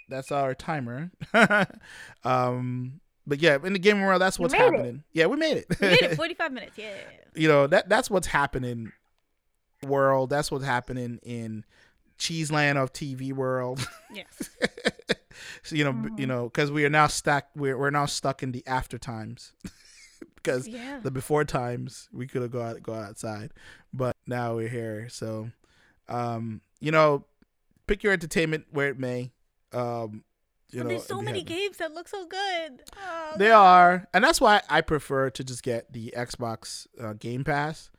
that's our timer. (laughs) um but yeah, in the gaming world, that's what's made it. happening. Yeah, we made it. We made it (laughs) 45 minutes. Yeah. you know that that's what's happening world that's what's happening in cheeseland of tv world (laughs) Yes. (laughs) so, you know b- you know because we are now stuck we're, we're now stuck in the after times (laughs) because Yeah. the before times we could have gone go outside but now we're here so um you know pick your entertainment where it may um you But know there's so many happy. games that look so good. Oh, They God. are, and that's why I prefer to just get the Xbox uh, Game Pass,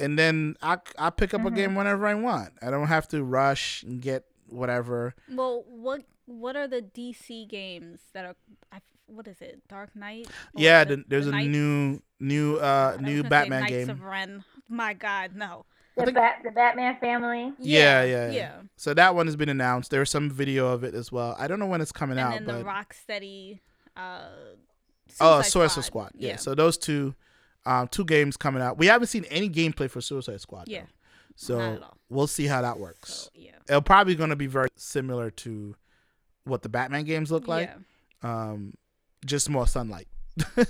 and then I I pick up a Mhm. game whenever I want. I don't have to rush and get whatever. Well, what what are the DC games that are? I, what is it? Dark Knight. Yeah, the- the, there's the a Knights- new new uh I new gonna say Batman Knights game. Of Ren. My God, no. I The, think- Bat, the Batman family. Yeah, yeah, yeah. So that one has been announced. There's some video of it as well. I don't know when it's coming And out, then but the Rocksteady. Uh, oh, Suicide Suicide Squad. Squad. Yeah. So those two, um, two games coming out. We haven't seen any gameplay for Suicide Squad. though. Yeah. So at all. we'll see how that works. So, yeah. it'll probably going to be very similar to what the Batman games look like. yeah. Um, just more sunlight.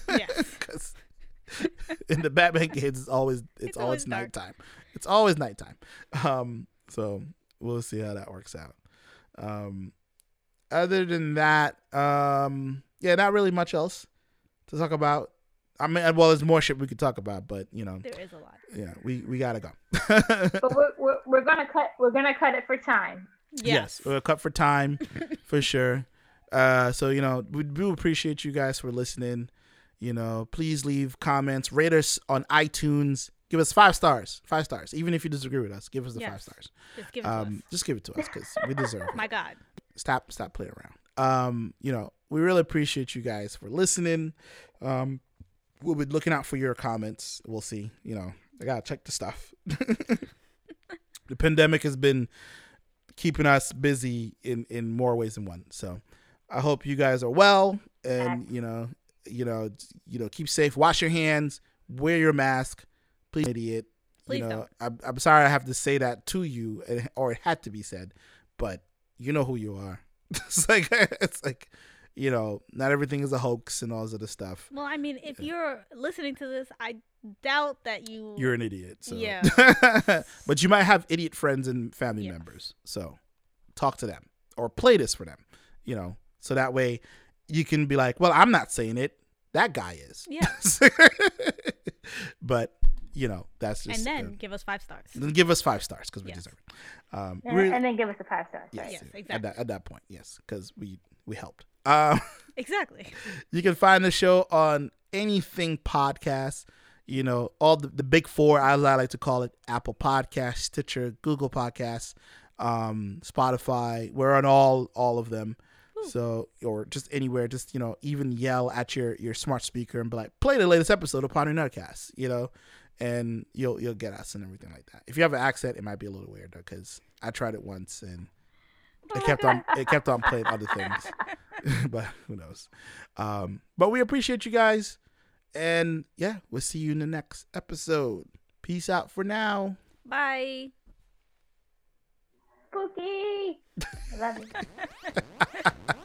Yes. (laughs) Because (laughs) in the Batman (laughs) games, it's always it's, It's always, always nighttime. It's always nighttime. Um, so we'll see how that works out. Um, other than that, um, yeah, not really much else to talk about. I mean, well, there's more shit we could talk about, but you know, There is a lot. yeah, we we gotta go. But we're, we're, we're gonna cut we're gonna cut it for time. Yes. we're cut for time (laughs) for sure. Uh, so you know, we do appreciate you guys for listening. You know, please leave comments, rate us on iTunes. Give us five stars, five stars. Even if you disagree with us, give us the five stars. Just give it to Um, us. just give it to us because we deserve (laughs) it My God. stop stop playing around. Um, you know, we really appreciate you guys for listening. Um, we'll be looking out for your comments. We'll see. You know, I gotta check the stuff. (laughs) the pandemic has been keeping us busy in in more ways than one. So I hope you guys are well and you know, you know, you know, keep safe. Wash your hands. Wear your mask. Please, idiot. Please you know, don't. I'm, I'm sorry I have to say that to you, or it had to be said, but you know who you are. (laughs) it's like (laughs) it's like, you know, not everything is a hoax and all this other stuff. Well, I mean, if you're listening to this, I doubt that you. You're an idiot. So. Yeah. (laughs) but you might have idiot friends and family Yeah. members. So talk to them or play this for them, you know, so that way you can be like, well, I'm not saying it. That guy is. Yeah. (laughs) but, you know, that's just. and then uh, give us five stars. then give us five stars because we Yes. deserve it. Um, And, we- and then give us the five stars. yes, Right? Yes, At exactly. that, at that point, yes, because we we helped. Um, (laughs) Exactly. you can find the show on anything podcast. You know, all the, the big four, as I like to call it Apple Podcasts, Stitcher, Google Podcasts, um, Spotify. We're on all all of them. So, or just anywhere, just, you know, even yell at your, your smart speaker and be like, play the latest episode of Ponder Nerdcast, you know, and you'll you'll get us and everything like that. If you have an accent, it might be a little weird though, because I tried it once and it kept on it kept on playing other things. (laughs) but who knows? Um, but we appreciate you guys, and yeah, we'll see you in the next episode. Peace out for now. Bye. Spooky. (laughs) I love you. (laughs)